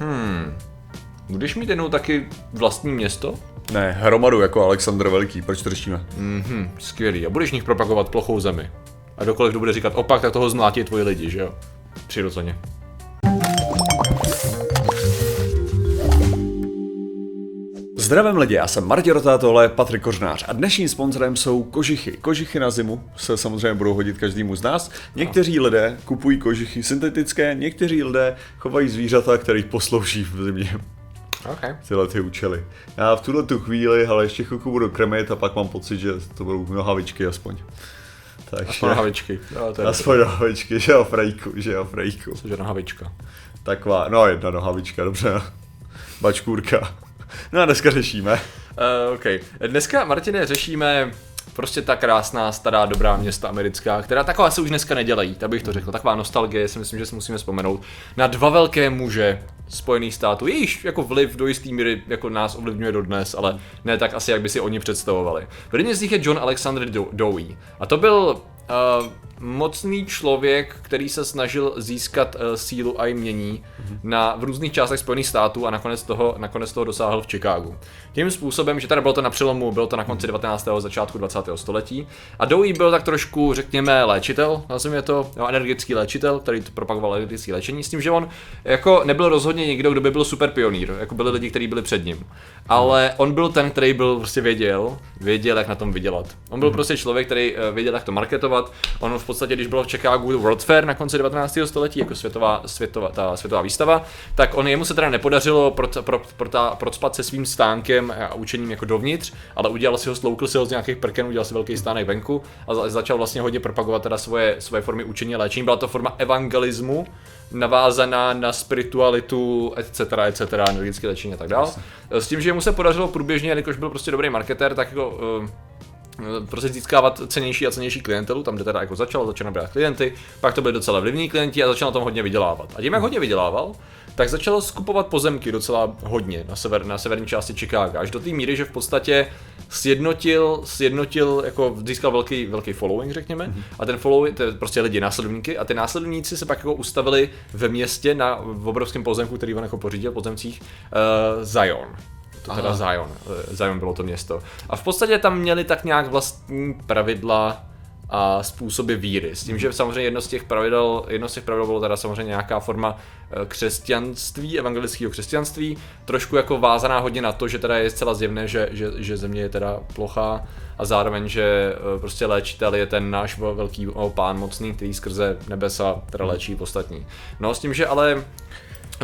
Hmm. Budeš mít jednou taky vlastní město? Ne, hromadu jako Alexandr Veliký, proč to řešíme? Mhm, skvělý. A budeš nich propagovat plochou zemi. A dokoliv kdo bude říkat opak, tak toho zmlátí tvoji lidi, že jo? Přirozeně. Zdravím lidi, já jsem Martin Rota, tohle je Patrik Kořnář a dnešním sponzorem jsou kožichy. Kožichy na zimu se samozřejmě budou hodit každému z nás. Někteří lidé kupují kožichy syntetické, někteří lidé chovají zvířata, které poslouží v zimě. Okay. Tyhle ty účely. Já v tuhle tu chvíli, ale ještě chvilku budu krmit a pak mám pocit, že to budou nohavičky aspoň. Takže... Aspoň nohavičky. No, to je aspoň dobrý. nohavičky, že jo, frejku, že jo, frejku. Cože nohavička. Taková, no jedna nohavička, dobře. Bačkůrka. No a dneska řešíme. Uh, OK. Dneska, Martine, řešíme prostě ta krásná, stará, dobrá města americká, která taková se už dneska nedělají, tak bych to řekl. Taková nostalgie, si myslím, že si musíme vzpomenout na dva velké muže Spojených států. Jejíž jako vliv do jistý míry jako nás ovlivňuje dodnes, ale ne tak asi, jak by si oni představovali. První z nich je John Alexander Dowie. A to byl uh, mocný člověk, který se snažil získat uh, sílu a jmění mm-hmm. na, v různých částech Spojených států a nakonec toho, nakonec toho dosáhl v Chicagu. Tím způsobem, že tady bylo to na přelomu, bylo to na konci 19. začátku 20. století a Dewey byl tak trošku, řekněme, léčitel, nazveme to, no, energický léčitel, který to propagoval energické léčení, s tím, že on jako nebyl rozhodně někdo, kdo by byl super pionýr, jako byli lidi, kteří byli před ním. Ale on byl ten, který byl prostě věděl, věděl, jak na tom vydělat. On byl mm. prostě člověk, který eh, věděl, jak to marketovat. On v podstatě, když byl v Chicago World Fair na konci 19. století, jako světová, světová, ta světová výstava, tak on jemu se teda nepodařilo pro, pro, pro, ta, procpat se svým stánkem a učením jako dovnitř, ale udělal si ho, sloukl si ho z nějakých prken, udělal si velký stánek venku a začal vlastně hodně propagovat teda svoje, svoje formy učení a léčení. Byla to forma evangelismu, navázaná na spiritualitu, etc., etc., energetické léčení a tak dále. S tím, že mu se podařilo průběžně, jelikož byl prostě dobrý marketér, tak jako uh, prostě získávat cenější a cenější klientelu, tam kde teda jako začal, začal nabírat klienty, pak to byly docela vlivní klienti a začal na tom hodně vydělávat. A tím, jak hodně vydělával, tak začal skupovat pozemky docela hodně na, sever, na severní části Chicago, až do té míry, že v podstatě sjednotil, sjednotil, jako získal velký, velký following, řekněme, mm-hmm. a ten following, to je prostě lidi, následovníky, a ty následovníci se pak jako ustavili ve městě na v obrovském pozemku, který on jako pořídil, pozemcích, uh, Zion. To teda Zion. Zion bylo to město. A v podstatě tam měli tak nějak vlastní pravidla, a způsoby víry. S tím, že samozřejmě jedno z těch pravidel, jedno z těch pravidel bylo teda samozřejmě nějaká forma eh, křesťanství, evangelického křesťanství, trošku jako vázaná hodně na to, že teda je zcela zjevné, že, že, že země je teda plochá a zároveň, že eh, prostě léčitel je ten náš velký pán mocný, který skrze nebesa teda léčí ostatní. No s tím, že ale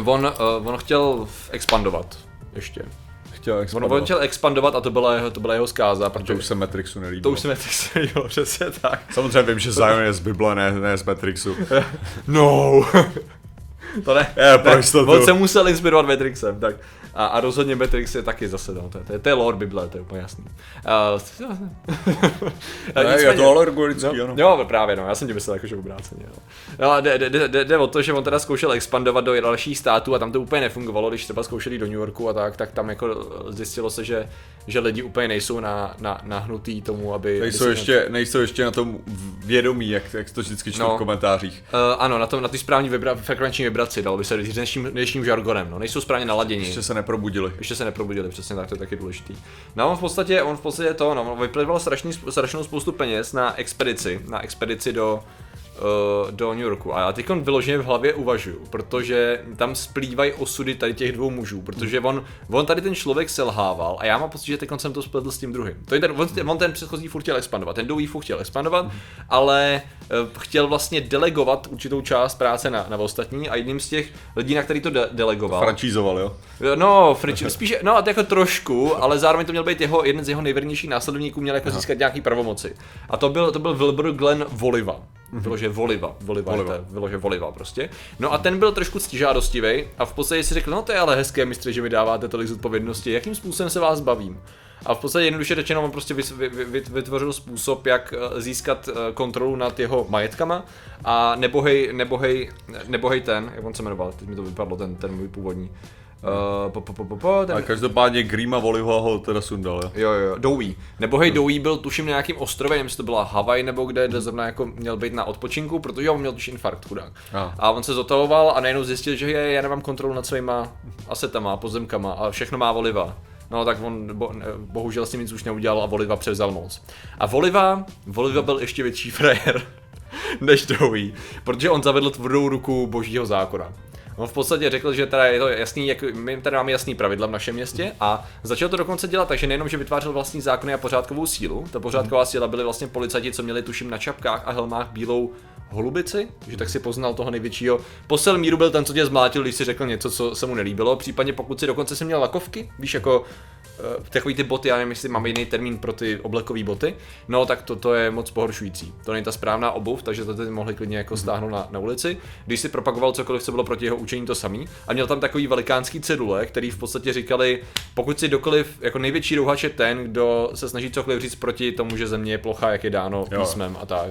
on, eh, on chtěl expandovat ještě chtěl expandovat. On, chtěl expandovat a to byla jeho, to byla jeho zkáza. Protože to už se Matrixu nelíbilo. To už se Matrixu nelíbilo, přesně tak. Samozřejmě vím, že Zion je z Bible, ne, ne z Matrixu. no. to ne. Je, ne, on se musel inspirovat Matrixem, tak. A, a rozhodně Matrix je taky zase, no, to, je, to je lore Bible, to je úplně jasný. Uh, ne, je to alegorický, no, ano. Jo, právě, no, já jsem ti myslel jako, že obráceně. No, no a jde, jde, jde, jde, o to, že on teda zkoušel expandovat do dalších států a tam to úplně nefungovalo, když třeba zkoušeli do New Yorku a tak, tak tam jako zjistilo se, že, že lidi úplně nejsou na, na, nahnutý tomu, aby... Nejsou, ještě, na... nejsou ještě na tom vědomí, jak, jak to vždycky čtu no, v komentářích. Uh, ano, na, tom, na ty správní vibra, frekvenční vibraci, dalo by se říct dnešním, dnešním žargonem, no, nejsou správně naladěni. Ještě se neprobudili. Ještě se neprobudili, přesně tak, to je taky důležitý. No on v podstatě, on v podstatě to, no, on strašný, strašnou spoustu peněz na expedici, na expedici do, do New Yorku. A já teď vyloženě v hlavě uvažuju, protože tam splývají osudy tady těch dvou mužů, protože on, on tady ten člověk selhával a já mám pocit, že teď jsem to spletl s tím druhým. To je ten, on, on ten předchozí furt chtěl expandovat, ten Dewey furt chtěl expandovat, ale uh, chtěl vlastně delegovat určitou část práce na, na ostatní a jedním z těch lidí, na který to de- delegoval. Francízoval, jo? No, Fritz, spíš, no jako trošku, ale zároveň to měl být jeho, jeden z jeho nejvernějších následovníků, měl jako Aha. získat nějaký pravomoci. A to byl, to byl Wilbur Glenn Voliva. Mm-hmm. Vylože Voliva, Voliva, Voliva. Je to, vylože Voliva prostě. No a ten byl trošku ctižádostivý a v podstatě si řekl, no to je ale hezké mistře, že mi dáváte tolik zodpovědnosti, jakým způsobem se vás bavím? A v podstatě jednoduše řečeno, on prostě vytvořil způsob, jak eh, získat eh, kontrolu nad jeho majetkama a nebohej, nebohej, nebohej ten, jak on se jmenoval, teď mi to vypadlo, ten, ten můj původní. Uh, po, po, po, po, po, ten... A každopádně Grima Voliva ho teda sundal, jo? Jo, jo, Dewey. Nebo hej, Dewey byl tuším na nějakým ostrově, nevím, jestli to byla Havaj nebo kde, kde zrovna jako měl být na odpočinku, protože on měl tuším infarkt, chudák. A. a on se zotavoval a najednou zjistil, že je, já nemám kontrolu nad svýma asetama, pozemkama a všechno má Voliva. No tak on bo, bohužel s tím nic už neudělal a Voliva převzal moc. A Voliva, Voliva byl ještě větší frajer než Dewey, protože on zavedl tvrdou ruku božího zákona. On v podstatě řekl, že teda je to jasný, jak my tady máme jasný pravidla v našem městě a začal to dokonce dělat takže nejenom, že vytvářel vlastní zákony a pořádkovou sílu, ta pořádková síla byly vlastně policajti, co měli tuším na čapkách a helmách bílou holubici, že tak si poznal toho největšího. Posel míru byl ten, co tě zmlátil, když si řekl něco, co se mu nelíbilo, případně pokud si dokonce si měl lakovky, víš, jako uh, takový ty boty, já nevím, jestli máme jiný termín pro ty oblekové boty, no tak to, to je moc pohoršující. To není ta správná obuv, takže to ty mohli klidně jako stáhnout na, na ulici. Když si propagoval cokoliv, co bylo proti jeho učení, to samý. A měl tam takový velikánský cedule, který v podstatě říkali, pokud si dokoliv, jako největší rouhač je ten, kdo se snaží cokoliv říct proti tomu, že země je plocha, jak je dáno písmem a tak.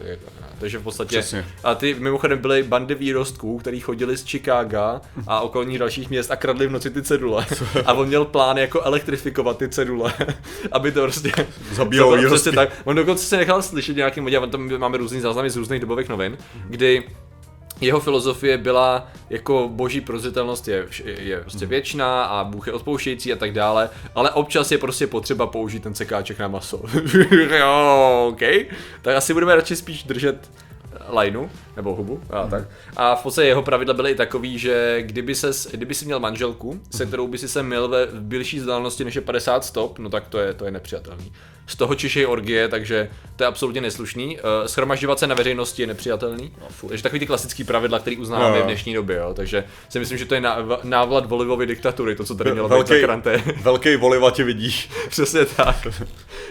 Takže v podstatě Přesně. A ty mimochodem byly bandy výrostků, který chodili z Chicaga a okolních dalších měst a kradli v noci ty cedule. A on měl plán jako elektrifikovat ty cedule, aby to prostě zabíjelo výrostky. tak. On dokonce se nechal slyšet nějakým modě, tam máme různý záznamy z různých dobových novin, kdy jeho filozofie byla jako boží prozitelnost je, je prostě věčná a Bůh je odpouštějící a tak dále, ale občas je prostě potřeba použít ten sekáček na maso. jo, OK. Tak asi budeme radši spíš držet lineu, nebo hubu, a mm. tak. A v podstatě jeho pravidla byly i takový, že kdyby, ses, kdyby si měl manželku, se mhm. kterou by si se mil ve bližší vzdálenosti než je 50 stop, no tak to je, to je nepřijatelný z toho čišej orgie, takže to je absolutně neslušný. Uh, schromažďovat se na veřejnosti je nepřijatelný. No, takže takový ty klasický pravidla, který uznáváme no. v dnešní době, jo. Takže si myslím, že to je návlad Volivovy diktatury, to, co tady mělo velký, být za karanté. Velký Voliva tě vidí. Přesně tak.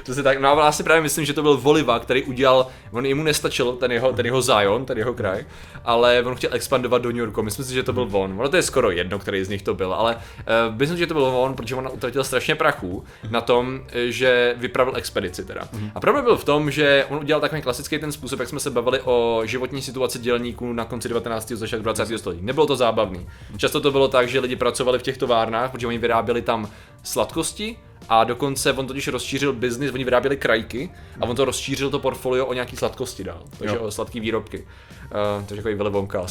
Přesně tak. No a já si právě myslím, že to byl Voliva, který udělal, on jemu nestačil ten jeho, ten jeho Zion, ten jeho kraj, ale on chtěl expandovat do New Yorku. Myslím si, že to byl on. Ono to je skoro jedno, který z nich to byl, ale uh, myslím, že to byl on, protože on utratil strašně prachu na tom, že vypravil expedici teda. Mm-hmm. A problém byl v tom, že on udělal takový klasický ten způsob, jak jsme se bavili o životní situaci dělníků na konci 19. a začátku 20. století. Nebylo to zábavný. Často to bylo tak, že lidi pracovali v těch továrnách, protože oni vyráběli tam sladkosti, a dokonce on totiž rozšířil biznis, oni vyráběli krajky a on to rozšířil to portfolio o nějaký sladkosti dál, takže jo. o sladké výrobky. Uh, takže takový Willy Wonka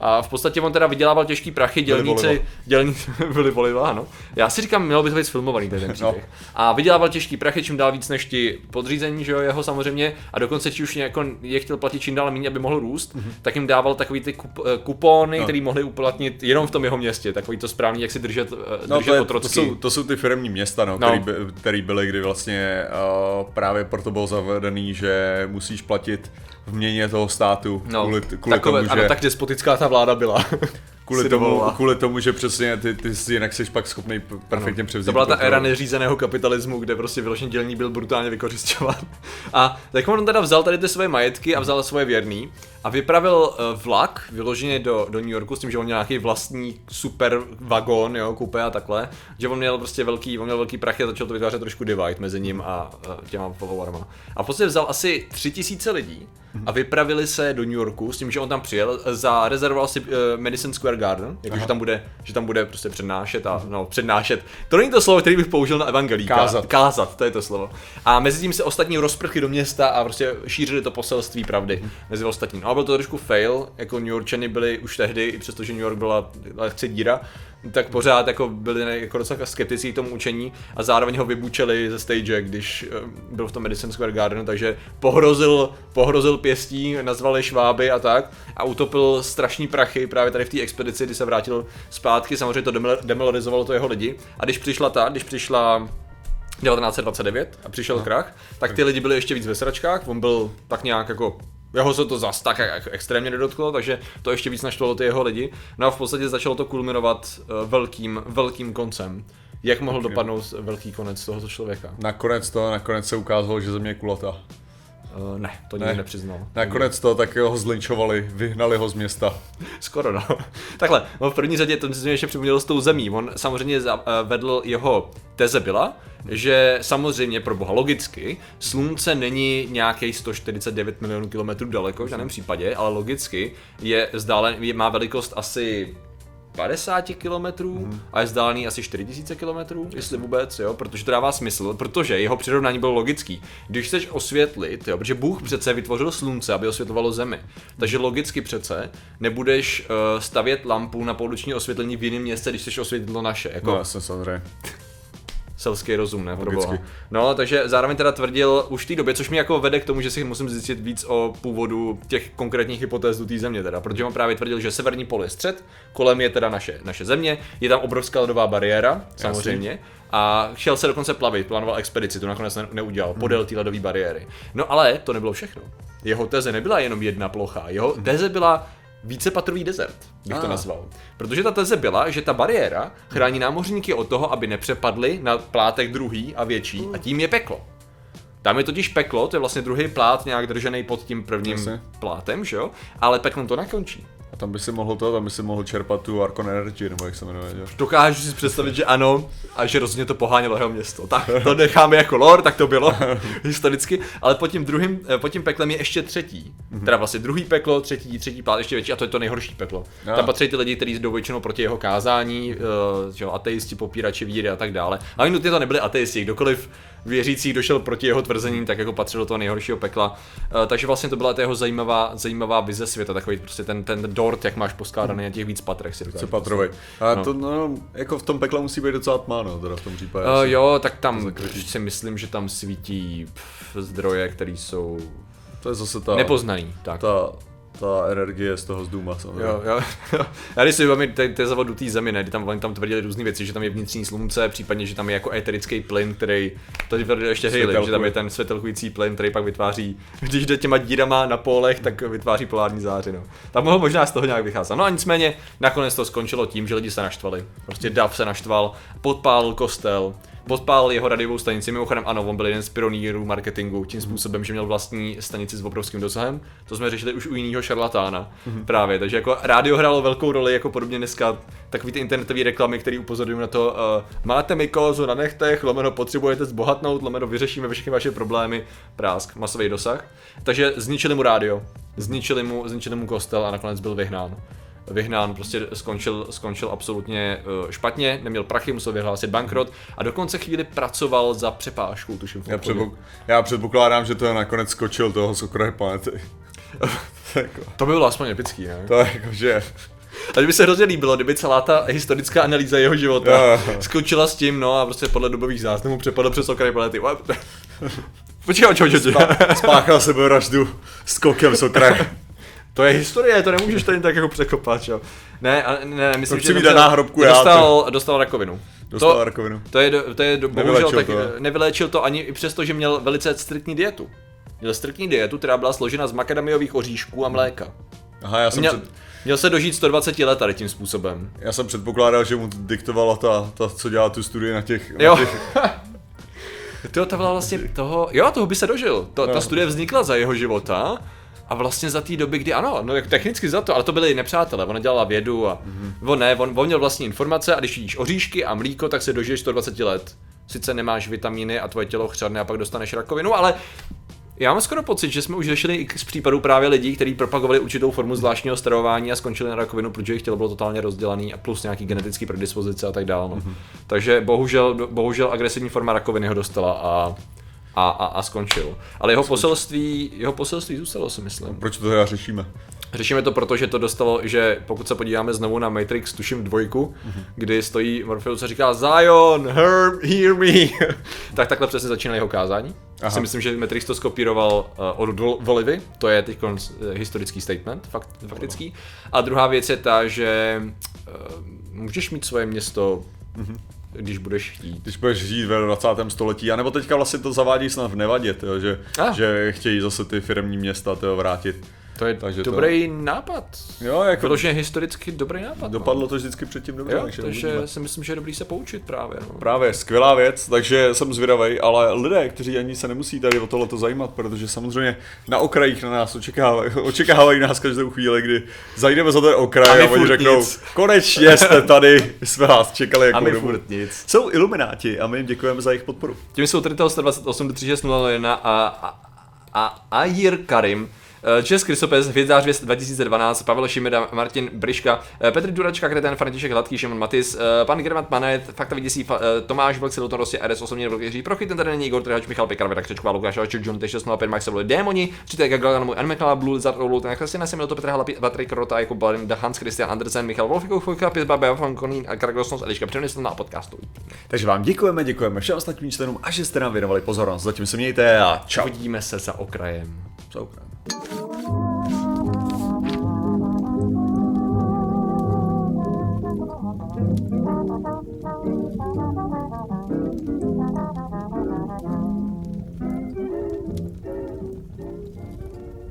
A v podstatě on teda vydělával těžký prachy, dělníci, dělníci, Willy Voliva, ano. Já si říkám, mělo by to být filmovaný ten no. příběh. No. A vydělával těžký prachy, čím dál víc než ti podřízení, že jo, jeho samozřejmě, a dokonce či už jako je chtěl platit čím dál méně, aby mohl růst, mm-hmm. tak jim dával takový ty kup, eh, kupony, no. které mohli uplatnit jenom v tom jeho městě, takový to správný, jak si držet, eh, no, držet to, je, to, jsou, to jsou ty firmní města, no, no. Který, by, který byly, kdy vlastně uh, právě proto bylo zavedený, že musíš platit v měně toho státu no, kvůli, kvůli takové, tomu, že... Ano, tak despotická ta vláda byla. kvůli tomu, kvůli tomu, že přesně ty, ty jsi jinak jsi pak schopný perfektně převzít. To byla ta éra neřízeného kapitalismu, kde prostě vyložený dělní byl brutálně vykořišťovat. A tak on teda vzal tady ty své majetky a vzal svoje věrný a vypravil uh, vlak vyloženě do, do New Yorku s tím, že on měl nějaký vlastní super vagón, jo, kupé a takhle, že on měl prostě velký, on měl velký prachy a začal to vytvářet trošku divide mezi ním a uh, těma pohovorama. A prostě vzal asi tři tisíce lidí a vypravili se do New Yorku s tím, že on tam přijel, zarezervoval si uh, Madison Square Garden, jakože tam bude, že tam bude prostě přednášet a no, přednášet. To není to slovo, který bych použil na evangelíka. Kázat. Kázat, to je to slovo. A mezi tím se ostatní rozprchy do města a prostě šířili to poselství pravdy mezi ostatní. No a byl to trošku fail, jako New Yorkčany byli už tehdy, i přestože New York byla lehce díra, tak pořád jako byli jako docela skepticí k tomu učení a zároveň ho vybučeli ze stage, když eh, byl v tom Madison Square Garden, takže pohrozil, pohrozil pěstí, nazvali šváby a tak a utopil strašný prachy právě tady v té expedici, kdy se vrátil zpátky, samozřejmě to demoralizovalo to jeho lidi a když přišla ta, když přišla 1929 a přišel krach, tak ty lidi byli ještě víc ve sračkách, on byl tak nějak jako jeho se to zas tak extrémně nedotklo, takže to ještě víc naštvalo ty jeho lidi. No a v podstatě začalo to kulminovat eh, velkým, velkým koncem. Jak mohl dopadnout velký konec tohoto člověka? Nakonec to, nakonec se ukázalo, že země je kulatá. Uh, ne, to nikdy Ne. nepřiznal. Nakonec to tak ho zlinčovali, vyhnali ho z města. Skoro no. Takhle, no v první řadě to se mi ještě připomnělo s tou zemí. On samozřejmě eh, vedl jeho teze byla, že samozřejmě pro boha logicky slunce není nějaký 149 milionů kilometrů daleko v žádném případě, ale logicky je vzdálen, je, má velikost asi 50 kilometrů a je vzdálený asi 4000 kilometrů, jestli vůbec, jo, protože to dává smysl, protože jeho přirovnání bylo logický. Když chceš osvětlit, jo, protože Bůh přece vytvořil slunce, aby osvětlovalo zemi, takže logicky přece nebudeš uh, stavět lampu na pouliční osvětlení v jiném městě, když chceš osvětlit to naše, jako No, jasně, samozřejmě. Selský rozum, ne, pro boha. No, takže zároveň teda tvrdil už v té době, což mi jako vede k tomu, že si musím zjistit víc o původu těch konkrétních hypotéz té země teda, protože on právě tvrdil, že severní pol je střed, kolem je teda naše, naše země, je tam obrovská ledová bariéra, samozřejmě, a chtěl se dokonce plavit, plánoval expedici, to nakonec ne- neudělal, podél té ledové bariéry. No ale to nebylo všechno. Jeho teze nebyla jenom jedna plocha, jeho teze byla vícepatrový desert, bych to Ah. nazval. Protože ta teze byla, že ta bariéra chrání námořníky od toho, aby nepřepadli na plátek druhý a větší a tím je peklo. Tam je totiž peklo, to je vlastně druhý plát nějak držený pod tím prvním Jasně. plátem, že jo? Ale peklem to nekončí. A tam by si mohl to, tam by si mohl čerpat tu Arcon Energy, nebo jak se jmenuje, že? Dokážu si představit, že ano, a že rozhodně to pohánělo jeho město. Tak to necháme jako lore, tak to bylo historicky, ale pod tím druhým, eh, pod tím peklem je ještě třetí. Teda vlastně druhý peklo, třetí, třetí plát, ještě větší, a to je to nejhorší peklo. Ah. Tam patří ty lidi, kteří jdou většinou proti jeho kázání, eh, že jo, ateisti, popírači víry a tak dále. Ale nutně to nebyli ateisti, kdokoliv věřící došel proti jeho tvrzením, tak jako patřil do toho nejhoršího pekla. Eh, Takže vlastně to byla ta jeho zajímavá, zajímavá vize světa, takový prostě ten, ten dort, jak máš poskládaný na těch víc patrech. Si Co patrovej. A No. to, no, jako v tom pekle musí být docela tma, no, teda v tom případě. Uh, jo, tak tam si myslím, že tam svítí zdroje, které jsou To je zase ta, nepoznaný. Tak. ta, ta energie z toho zdůma, samozřejmě. Jo, jo, jo. Já když si vybavím ty, ty zavodu té zemi, ne, kdy tam, oni tam tvrdili různé věci, že tam je vnitřní slunce, případně, že tam je jako éterický plyn, který, to tvrdil ještě Haley, že tam je ten světelkující plyn, který pak vytváří, když jde těma dírama na polech, tak vytváří polární záři, no. Tak mohl možná z toho nějak vycházet. No a nicméně, nakonec to skončilo tím, že lidi se naštvali. Prostě Dav se naštval, podpálil kostel, podpálil jeho radiovou stanici. Mimochodem, ano, on byl jeden z pionýrů marketingu tím způsobem, že měl vlastní stanici s obrovským dosahem. To jsme řešili už u jiného šarlatána právě. Takže jako rádio hrálo velkou roli, jako podobně dneska takový ty internetové reklamy, které upozorňují na to, uh, máte mykózu na nechtech, lomeno potřebujete zbohatnout, lomeno vyřešíme všechny vaše problémy, prásk, masový dosah. Takže zničili mu rádio, zničili mu, zničili mu kostel a nakonec byl vyhnán vyhnán, prostě skončil, skončil absolutně uh, špatně, neměl prachy, musel vyhlásit bankrot a dokonce chvíli pracoval za přepážkou, tuším. Já, předpok- já předpokládám, že to nakonec skočil toho z okraje planety. To by bylo aspoň epický, ne? to je jako, že... A kdyby se hrozně líbilo, kdyby celá ta historická analýza jeho života Jo, jo. skočila s tím, no a prostě podle dobových záznamů přepadl přes okraj planety. Počkej, čo, čo, čo. Spáchal sebevraždu skokem z okraje. To je historie, to nemůžeš tady tak jako překopat, jo. Ne, a, ne, myslím, že dobře- na náhrobku já, dostal, dostal rakovinu. Dostal to, rakovinu. To je, to je bohužel Nevyléčil tak, to, nevyléčil to ani i přesto, že měl velice striktní dietu. Měl striktní dietu, která byla složena z makadamiových oříšků a mléka. Aha, já jsem, Měl, před, měl se dožít 120 let tady tím způsobem. já jsem předpokládal, že mu diktovala ta, ta co dělá tu studii na těch... Jo. Na těch To, to byla vlastně toho, jo, toho by se dožil. To, No. Ta studie vznikla za jeho života a vlastně za té doby, kdy ano, no jak technicky za to, ale to byli nepřátelé, ona dělala vědu a mm-hmm. on ne, on, on měl vlastní informace a když jíš oříšky a mlíko, tak se dožiješ 120 let. Sice nemáš vitamíny a tvoje tělo chřadne a pak dostaneš rakovinu, ale já mám skoro pocit, že jsme už řešili i z případů právě lidí, kteří propagovali určitou formu zvláštního stravování a skončili na rakovinu, protože jejich tělo bylo totálně rozdělaný a plus nějaký genetický predispozice a tak dále. No. Mm-hmm. Takže bohužel, bohužel agresivní forma rakoviny ho dostala a, a, a, a skončil. Ale jeho poselství, jeho poselství zůstalo, si myslím. Proč to teda řešíme? Řešíme to proto, že to dostalo, že pokud se podíváme znovu na Matrix, tuším dvojku, mm-hmm. kdy stojí Morpheus a říká Zion, hear, hear me, tak takhle přesně začíná jeho kázání. Aha. Si myslím, že Matrix to skopíroval uh, od Vol- Volivy, to je teď historický statement, fakt, faktický. A druhá věc je ta, že uh, můžeš mít svoje město, mm-hmm. Když budeš chtít. Když budeš žít ve 20. století, anebo teďka vlastně to zavádí snad v Nevadě, tyjo, že, Ah. že chtějí zase ty firmní města tyjo, vrátit. To je Takže dobrý nápad. Jo, jako Vyloženě historicky dobrý nápad. dopadlo to vždycky předtím dobře, No. Jo, takže takže si myslím, že je dobrý se poučit právě. No. Právě, skvělá věc, takže jsem zvědavý, ale lidé, kteří ani se nemusí tady o tohleto zajímat, protože samozřejmě na okrajích na nás očekávají, očekávají nás každou chvíli, kdy zajdeme za ten A okraj my a, oni řeknou, nic. konečně jste tady, my jsme vás čekali jako A my dobu. furt nic. Jsou ilumináti a my jim děkujeme za jejich podporu. Tím jsou tady toho 128 3601 a, a, a Ajir Karim, Čes Krysopes, Hvězdář 2012, Pavel Šimeda, Martin Briška, eh, Petr Duračka, Kreten, František Hladký, Šimon Matis, eh, pan Germat Manet, Fakta eh, Tomáš Vlk, Siluton Rostě, RS osobně Vlk Jiří, Prochyt, ten tady není Igor Trhač, Michal Pekar, Věda Křečková, Lukáš Alček, John T605, Max Savoli, Démoni, Třitek Gagan, můj Anmekala, Blue, Zartou, ten Kristina Semil, to Petr Hala, Patrik Rota, jako Balinda, Hans Christian Andersen, Michal Wolfikov, Fojka, Pizba, Beafan Konín a Kragosnos, Eliška Přemysl a podcastu. Takže vám děkujeme, děkujeme všem ostatním členům a že jste nám věnovali pozornost. Zatím se mějte a čau. Uvidíme se za okrajem. Za okraj. Thank you.